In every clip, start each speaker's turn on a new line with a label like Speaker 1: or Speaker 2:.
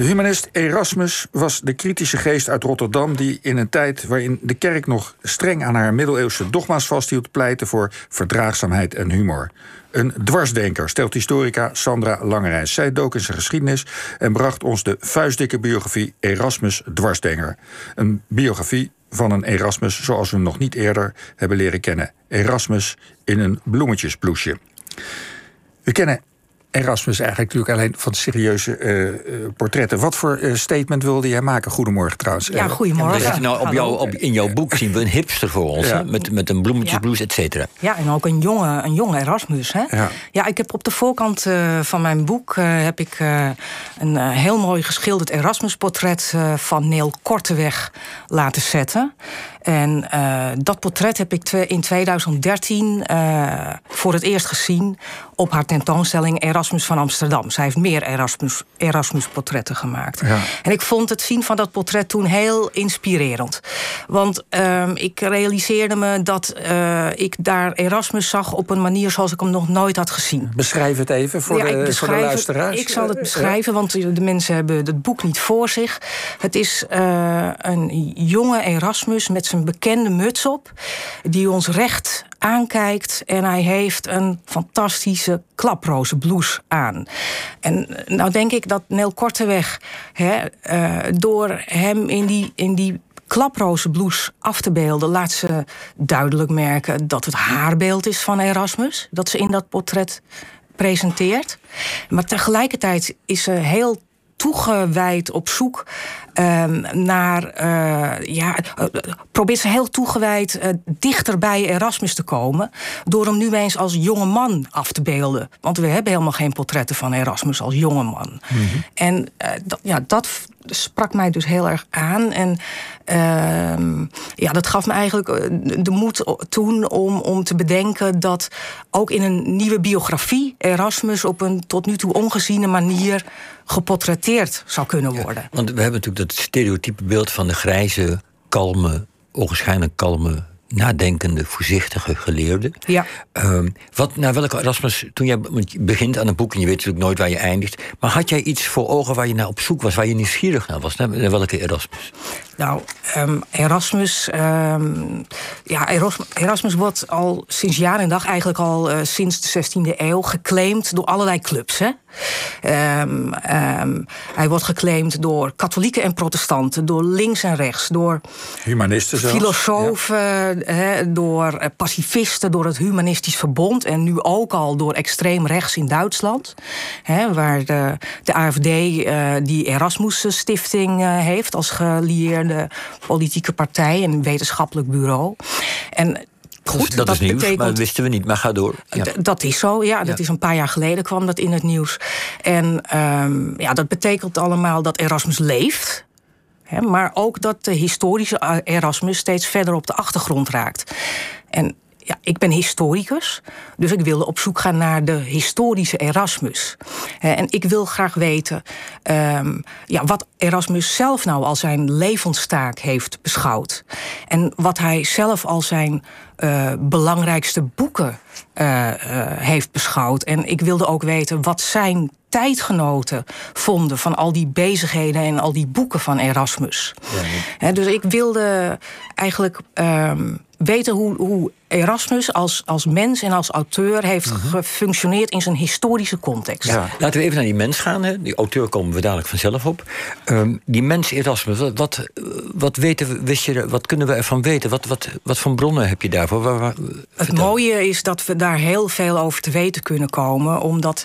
Speaker 1: De humanist Erasmus was de kritische geest uit Rotterdam die in een tijd waarin de kerk nog streng aan haar middeleeuwse dogma's vasthield, pleitte voor verdraagzaamheid en humor. Een dwarsdenker, stelt historica Sandra Langerijs. Zij dook in zijn geschiedenis en bracht ons de vuistdikke biografie Erasmus Dwarsdenker. Een biografie van een Erasmus zoals we hem nog niet eerder hebben leren kennen. Erasmus in een bloemetjesbloesje. We kennen Erasmus eigenlijk natuurlijk alleen van serieuze uh, portretten. Wat voor uh, statement wilde jij maken? Goedemorgen trouwens.
Speaker 2: Ja, goedemorgen.
Speaker 3: Ja, nou, op jou, op, in jouw boek zien we een hipster voor ons. Ja. Met, met een bloemetjesblouse, et cetera.
Speaker 2: Ja, en ook een jonge, een jonge Erasmus. Hè? Ja. ja, ik heb op de voorkant van mijn boek... heb ik een heel mooi geschilderd Erasmus-portret... van Neel Korteweg laten zetten. En uh, dat portret heb ik in 2013 uh, voor het eerst gezien op haar tentoonstelling Erasmus van Amsterdam. Zij heeft meer Erasmus, Erasmus-portretten gemaakt. Ja. En ik vond het zien van dat portret toen heel inspirerend. Want uh, ik realiseerde me dat uh, ik daar Erasmus zag op een manier zoals ik hem nog nooit had gezien.
Speaker 1: Beschrijf het even voor, ja, de, voor de luisteraars.
Speaker 2: Ik zal het beschrijven, want de mensen hebben het boek niet voor zich. Het is een jonge Erasmus met zijn bekende muts op, die ons recht aankijkt. En hij heeft een fantastische klaproze blouse aan. En eh, nou denk ik dat Neel Korteweg, hè, uh, door hem in die, in die klaproze blouse af te beelden, laat ze duidelijk merken dat het haarbeeld is van Erasmus. Dat ze in dat portret presenteert. Maar tegelijkertijd is ze heel toegewijd op zoek naar. Uh, ja, uh, probeert ze heel toegewijd uh, dichter bij Erasmus te komen. Door hem nu eens als jonge man af te beelden. Want we hebben helemaal geen portretten van Erasmus als jonge man. Mm -hmm. En dat, ja, dat sprak mij dus heel erg aan. En uh, ja, dat gaf me eigenlijk de moed toen om, om te bedenken dat ook in een nieuwe biografie Erasmus op een tot nu toe ongeziene manier geportretteerd zou kunnen worden.
Speaker 3: Ja, want we hebben natuurlijk dat stereotype beeld van de grijze, kalme, onwaarschijnlijk kalme nadenkende, voorzichtige geleerde.
Speaker 2: Ja.
Speaker 3: Um, wat, naar welke Erasmus, toen jij want je begint aan een boek en je weet natuurlijk nooit waar je eindigt, maar had jij iets voor ogen waar je naar op zoek was, waar je nieuwsgierig naar was? Naar, welke Erasmus?
Speaker 2: Nou, um, Erasmus, um, ja, Erasmus, Erasmus wordt al sinds jaar en dag, eigenlijk al uh, sinds de 16e eeuw, geclaimd door allerlei clubs. Hè? Um, um, hij wordt geclaimd door katholieken en protestanten, door links en rechts, door
Speaker 1: humanisten, zelfs.
Speaker 2: filosofen, ja. he, door pacifisten, door het Humanistisch Verbond en nu ook al door extreem rechts in Duitsland, he, waar de, de AFD uh, die Erasmus Stichting uh, heeft als gelieerde politieke partij en wetenschappelijk bureau. En Goed,
Speaker 3: dus dat, dat, is nieuws, betekent, maar dat wisten we niet. Maar ga door.
Speaker 2: Ja. Dat is zo, ja. Dat ja. is een paar jaar geleden kwam dat in het nieuws. En um, ja, dat betekent allemaal dat Erasmus leeft. Hè, maar ook dat de historische Erasmus steeds verder op de achtergrond raakt. En ja, ik ben historicus, dus ik wilde op zoek gaan naar de historische Erasmus. En ik wil graag weten um, ja, wat Erasmus zelf nou als zijn levenstaak heeft beschouwd. En wat hij zelf als zijn uh, belangrijkste boeken uh, uh, heeft beschouwd. En ik wilde ook weten wat zijn tijdgenoten vonden van al die bezigheden en al die boeken van Erasmus. Ja, He, dus ik wilde eigenlijk um, weten hoe, hoe Erasmus als, als mens en als auteur heeft -huh. gefunctioneerd in zijn historische context.
Speaker 3: Ja. Laten we even naar die mens gaan. Hè. Die auteur komen we dadelijk vanzelf op. Um, die mens Erasmus, wat, wat, weten, wist je, wat kunnen we ervan weten? Wat, wat, wat voor bronnen heb je daarvoor? Waar, waar,
Speaker 2: het mooie is dat we daar heel veel over te weten kunnen komen. Omdat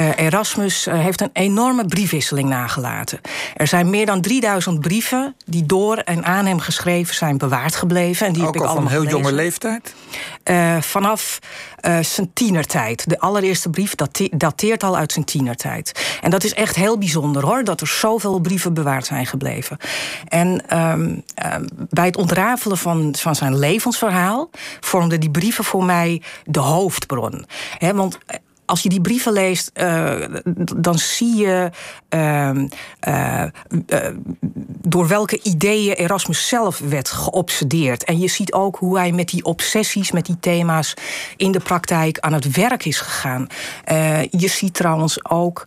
Speaker 2: uh, Erasmus uh, heeft een enorme briefwisseling nagelaten. Er zijn meer dan 3000 brieven die door en aan hem geschreven zijn bewaard gebleven. En die
Speaker 1: Ook
Speaker 2: heb ik
Speaker 1: al
Speaker 2: allemaal
Speaker 1: heel jonge leeftijd?
Speaker 2: Uh, vanaf uh, zijn tienertijd. De allereerste brief date dateert al uit zijn tienertijd. En dat is echt heel bijzonder hoor, dat er zoveel brieven bewaard zijn gebleven. En um, uh, bij het ontrafelen van, van zijn levensverhaal vormden die brieven voor mij de hoofdbron. He, want als je die brieven leest, uh, dan zie je uh, door welke ideeën Erasmus zelf werd geobsedeerd. En je ziet ook hoe hij met die obsessies, met die thema's in de praktijk aan het werk is gegaan. je ziet trouwens ook.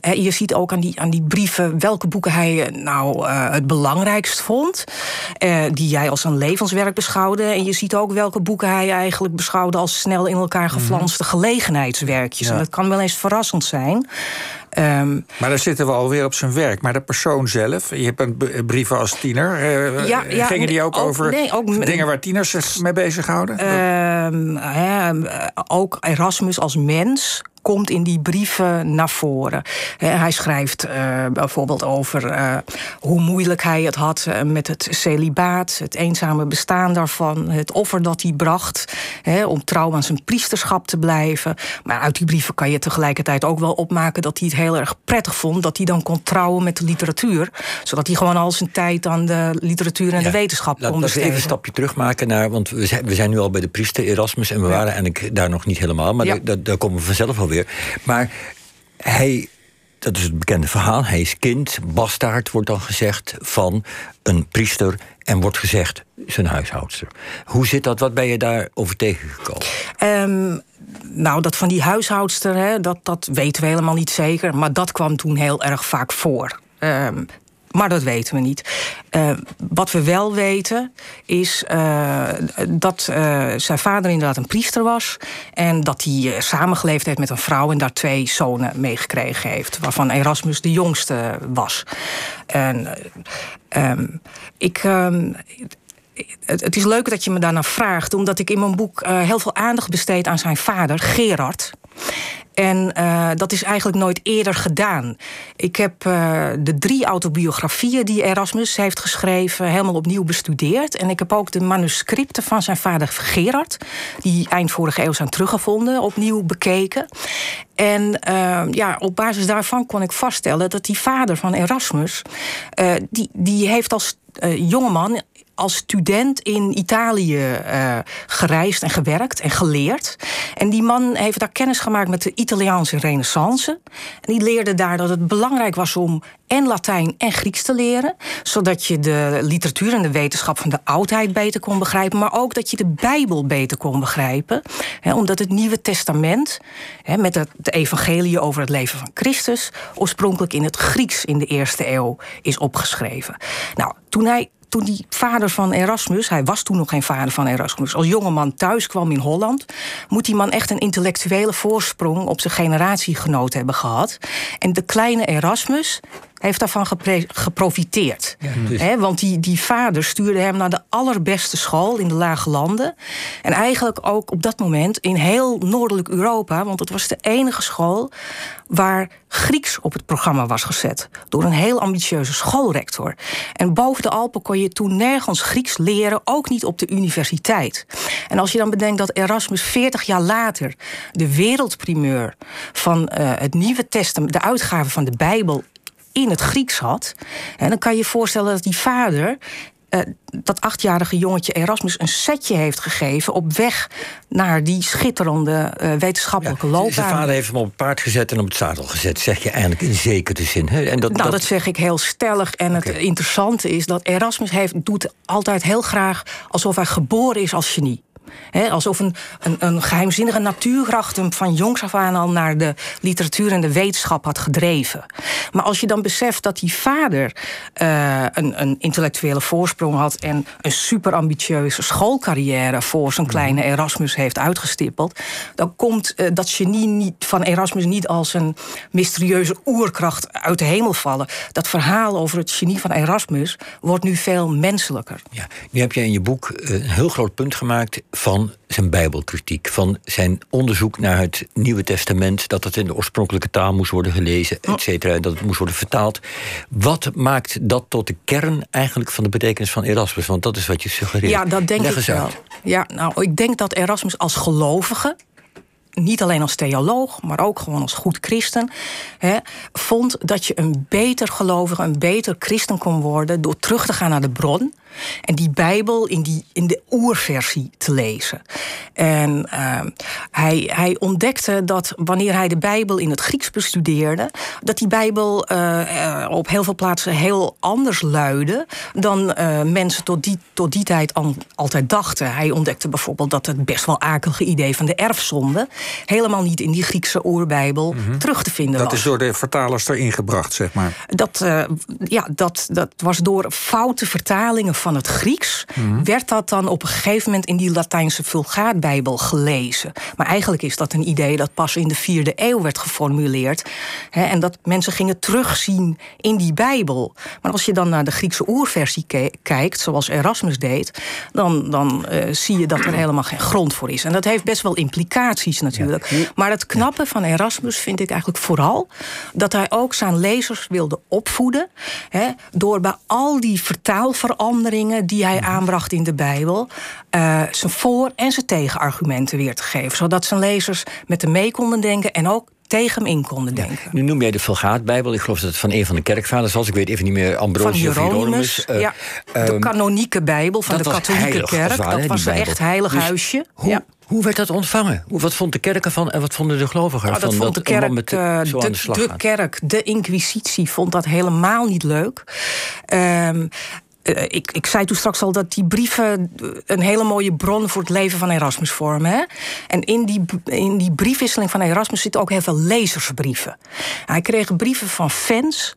Speaker 2: je ziet ook aan die, aan die brieven welke boeken hij nou het belangrijkst vond. die jij als een levenswerk beschouwde. En je ziet ook welke boeken hij eigenlijk beschouwde als snel in elkaar mhm. Gelegenheidswerkjes. En dat kan wel eens verrassend zijn.
Speaker 1: Um, maar daar zitten we alweer op zijn werk. Maar de persoon zelf, je hebt een brieven als tiener. Uh, ja, ja, gingen die ook, over nee, ook, dingen waar tieners zich mee bezighouden?
Speaker 2: Um, ook Erasmus als mens komt in die brieven naar voren. hij schrijft uh, bijvoorbeeld over uh, hoe moeilijk hij het had met het celibaat, het eenzame bestaan daarvan, het offer dat hij bracht om trouw aan zijn priesterschap te blijven. Maar uit die brieven kan je tegelijkertijd ook wel opmaken dat hij het heel erg prettig vond dat hij dan kon trouwen met de literatuur, zodat hij gewoon al zijn tijd aan de literatuur en de wetenschap kon besteden.
Speaker 3: Laten we even een stapje terugmaken naar, want we zijn, we zijn nu al bij de priester Erasmus en we waren eigenlijk daar nog niet helemaal, maar daar, daar komen we vanzelf alweer maar hij, dat is het bekende verhaal, hij is kind, bastaard wordt dan gezegd, van een priester en wordt gezegd zijn huishoudster. Hoe zit dat? Wat ben je daarover tegengekomen?
Speaker 2: Um, nou, dat van die huishoudster, hè, dat, dat weten we helemaal niet zeker. Maar dat kwam toen heel erg vaak voor. Um, maar dat weten we niet. Uh, wat we wel weten is uh, dat uh, zijn vader inderdaad een priester was. En dat hij samengeleefd heeft met een vrouw en daar twee zonen meegekregen heeft. Waarvan Erasmus de jongste was. En um, ik. Het, het, is leuk dat je me daarna vraagt, omdat ik in mijn boek heel veel aandacht besteed aan zijn vader, Gerard. En uh, dat is eigenlijk nooit eerder gedaan. Ik heb uh, de drie autobiografieën die Erasmus heeft geschreven helemaal opnieuw bestudeerd. En ik heb ook de manuscripten van zijn vader Gerard, die eind vorige eeuw zijn teruggevonden, opnieuw bekeken. En uh, ja, op basis daarvan kon ik vaststellen dat die vader van Erasmus, die, die heeft als jongeman als student in Italië uh, gereisd en gewerkt en geleerd. En die man heeft daar kennis gemaakt met de Italiaanse renaissance. En die leerde daar dat het belangrijk was om en Latijn en Grieks te leren. Zodat je de literatuur en de wetenschap van de oudheid beter kon begrijpen. Maar ook dat je de Bijbel beter kon begrijpen. omdat het Nieuwe Testament, met het, evangelie over het leven van Christus... oorspronkelijk in het Grieks in de eerste eeuw is opgeschreven. Nou, toen hij toen die vader van Erasmus, hij was toen nog geen vader van Erasmus, als jongeman thuis kwam in Holland, moet die man echt een intellectuele voorsprong op zijn generatiegenoot hebben gehad. En de kleine Erasmus heeft daarvan geprofiteerd. Ja, want die, die vader stuurde hem naar de allerbeste school in de Lage Landen. En eigenlijk ook op dat moment in heel Noordelijk Europa, want het was de enige school waar Grieks op het programma was gezet. Door een heel ambitieuze schoolrector. En boven de Alpen kon je toen nergens Grieks leren, ook niet op de universiteit. En als je dan bedenkt dat Erasmus 40 jaar later de wereldprimeur van uh, het Nieuwe Testament, de uitgave van de Bijbel in het Grieks had. En dan kan je je voorstellen dat die vader uh, dat achtjarige jongetje Erasmus een setje heeft gegeven op weg naar die schitterende uh, wetenschappelijke ja, loopbaan.
Speaker 3: Zijn vader heeft hem op het paard gezet en op het zadel gezet, zeg je eigenlijk in zekere zin. Hè?
Speaker 2: En dat, nou, dat... zeg ik heel stellig. En het interessante is dat Erasmus heeft, doet altijd heel graag alsof hij geboren is als genie alsof een, een, een, geheimzinnige natuurkracht hem van jongs af aan al naar de literatuur en de wetenschap had gedreven. Maar als je dan beseft dat die vader uh, een, een, intellectuele voorsprong had en een super ambitieuze schoolcarrière voor zijn kleine mhm. Erasmus heeft uitgestippeld, dan komt uh, dat genie niet, van Erasmus niet als een mysterieuze oerkracht uit de hemel vallen. Dat verhaal over het genie van Erasmus wordt nu veel menselijker.
Speaker 3: Ja, nu heb je in je boek eh, een heel groot punt gemaakt van zijn Bijbelkritiek, van zijn onderzoek naar het Nieuwe Testament, dat het in de oorspronkelijke taal moest worden gelezen, et cetera, en dat het moest worden vertaald. Wat maakt dat tot de kern eigenlijk van de betekenis van Erasmus? Want dat is wat je suggereert.
Speaker 2: Ja, dat denk ik wel. Ja, nou, ik denk dat Erasmus als gelovige niet alleen als theoloog, maar ook gewoon als goed christen, vond dat je een beter gelovige, een beter christen kon worden door terug te gaan naar de bron. En die Bijbel in, die, in de oerversie te lezen. En uh, hij, hij ontdekte dat wanneer hij de Bijbel in het Grieks bestudeerde, dat die Bijbel uh, op heel veel plaatsen heel anders luidde dan uh, mensen tot die, tot die tijd al, altijd dachten. Hij ontdekte bijvoorbeeld dat het best wel akelige idee van de erfzonde helemaal niet in die Griekse oerbijbel mm -hmm. terug te vinden
Speaker 1: dat
Speaker 2: was.
Speaker 1: is door de vertalers erin gebracht, zeg maar.
Speaker 2: Dat, ja, dat, dat was door foute vertalingen van het Grieks, mm. werd dat dan op een gegeven moment in die Latijnse Vulgaatbijbel gelezen. Maar eigenlijk is dat een idee dat pas in de vierde eeuw werd geformuleerd. Hè, en dat mensen gingen terugzien in die Bijbel. Maar als je dan naar de Griekse oerversie kijkt, zoals Erasmus deed, dan, dan uh, zie je dat er helemaal geen grond voor is. En dat heeft best wel implicaties natuurlijk. Ja. Maar het knappe van Erasmus vind ik eigenlijk vooral dat hij ook zijn lezers wilde opvoeden. Hè, door bij al die vertaalveranderingen die hij aanbracht in de Bijbel, uh, zijn voor- en zijn tegenargumenten weer te geven. Zodat zijn lezers met hem mee konden denken en ook tegen hem in konden denken. Ja,
Speaker 3: nu noem jij de Vulgaatbijbel. Ik geloof dat het van een van de kerkvaders was. Ik weet even niet meer, Ambrosius of Hieronymus.
Speaker 2: Uh, ja, de kanonieke Bijbel van de katholieke
Speaker 3: heilig,
Speaker 2: kerk.
Speaker 3: Waar,
Speaker 2: dat was een echt heilig dus huisje.
Speaker 3: Hoe, ja. Hoe werd dat ontvangen? Wat vond de kerk ervan en wat vonden de gelovigen
Speaker 2: nou, dat
Speaker 3: ervan?
Speaker 2: vond de kerk,
Speaker 3: met,
Speaker 2: de,
Speaker 3: aan de,
Speaker 2: de kerk, de inquisitie, vond dat helemaal niet leuk. Um, uh, ik, ik zei toen straks al dat die brieven een hele mooie bron voor het leven van Erasmus vormen. Hè? En in die, in die briefwisseling van Erasmus zitten ook heel veel lezersbrieven. Hij kreeg brieven van fans.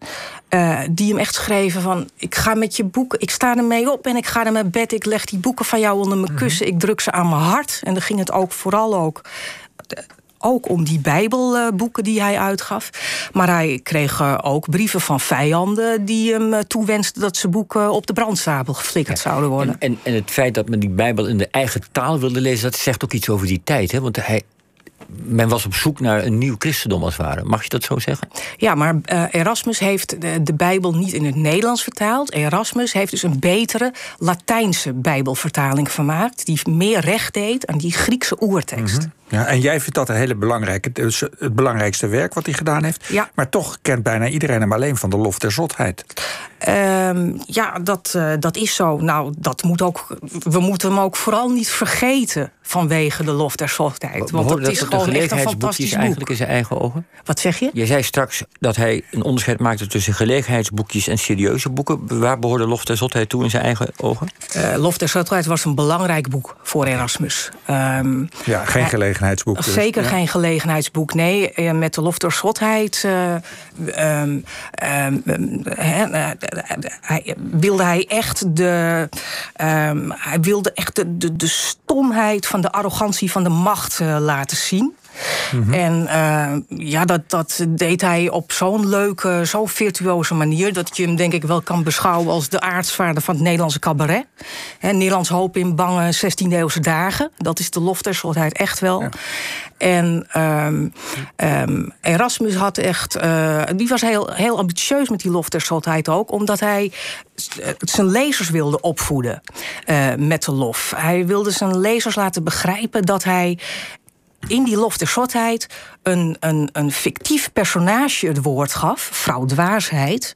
Speaker 2: Uh, die hem echt schreven van... ik ga met je boeken, ik sta ermee op en ik ga er met bed... ik leg die boeken van jou onder mijn kussen, ik druk ze aan mijn hart. En dan ging het ook vooral ook ook om die Bijbelboeken die hij uitgaf. Maar hij kreeg uh, ook brieven van vijanden die hem uh, toewensten dat zijn boeken op de brandstapel geflikkerd ja. zouden worden.
Speaker 3: En, en, en, het feit dat men die Bijbel in de eigen taal wilde lezen, dat zegt ook iets over die tijd. Hè? Want hij, men was op zoek naar een nieuw christendom als het ware. Mag je dat zo zeggen?
Speaker 2: Ja, maar uh, Erasmus heeft de, de, Bijbel niet in het Nederlands vertaald. Erasmus heeft dus een betere Latijnse Bijbelvertaling gemaakt... die meer recht deed aan die Griekse oertekst.
Speaker 1: Mm -hmm. Ja, en jij vindt dat een hele belangrijke, dus het belangrijkste werk wat hij gedaan heeft.
Speaker 2: Ja.
Speaker 1: Maar toch kent bijna iedereen hem alleen van de lof der zotheid.
Speaker 2: Um, ja, dat, uh, dat is zo. Nou, dat moet ook, we moeten hem ook vooral niet vergeten vanwege de lof der zotheid. Want
Speaker 3: dat,
Speaker 2: dat is gewoon echt een fantastisch boek.
Speaker 3: eigenlijk in zijn eigen ogen?
Speaker 2: Wat zeg je?
Speaker 3: Je zei straks dat hij een onderscheid maakte tussen gelegenheidsboekjes en serieuze boeken. Waar behoorde lof der zotheid toe in zijn eigen ogen?
Speaker 2: Uh, lof der zotheid was een belangrijk boek voor Erasmus. Um,
Speaker 1: ja, geen gelegenheid gelegenheidsboek. Dus.
Speaker 2: Zeker
Speaker 1: ja.
Speaker 2: geen gelegenheidsboek. Nee, met de lof der schotheid uh, um, um, uh, hij, wilde hij echt de. Um, hij wilde echt de, de, de stomheid van de arrogantie van de macht uh, laten zien. Mm -hmm. En uh, ja, dat, dat deed hij op zo'n leuke, zo'n virtuoze manier... dat je hem denk ik wel kan beschouwen als de aartsvader van het Nederlandse cabaret. He, Nederlands hoop in bange 16e-eeuwse dagen. Dat is de lof der echt wel. Ja. En um, um, Erasmus had echt... Uh, die was heel, heel ambitieus met die lof der ook... omdat hij zijn lezers wilde opvoeden uh, met de lof. Hij wilde zijn lezers laten begrijpen dat hij in die lof der zotheid een, een, een fictief personage het woord gaf, vrouw dwaasheid,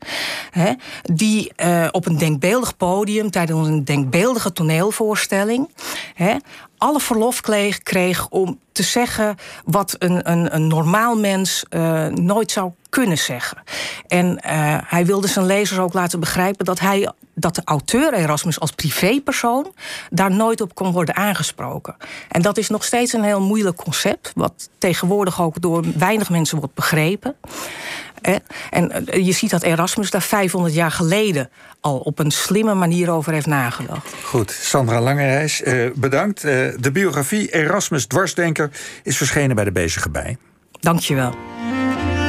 Speaker 2: hè, die uh, op een denkbeeldig podium tijdens een denkbeeldige toneelvoorstelling hè, alle verlof kreeg, kreeg om te zeggen wat een, een, een normaal mens uh, nooit zou kunnen zeggen. En uh, hij wilde zijn lezers ook laten begrijpen dat hij dat de auteur Erasmus als privépersoon daar nooit op kon worden aangesproken. En dat is nog steeds een heel moeilijk concept, wat tegenwoordig ook door weinig mensen wordt begrepen. En je ziet dat Erasmus daar 500 jaar geleden al op een slimme manier over heeft nagedacht.
Speaker 1: Goed, Sandra Langereis, uh, bedankt. Uh, de biografie Erasmus Dwarsdenker is verschenen bij de Bezige Bij.
Speaker 2: Dank je wel.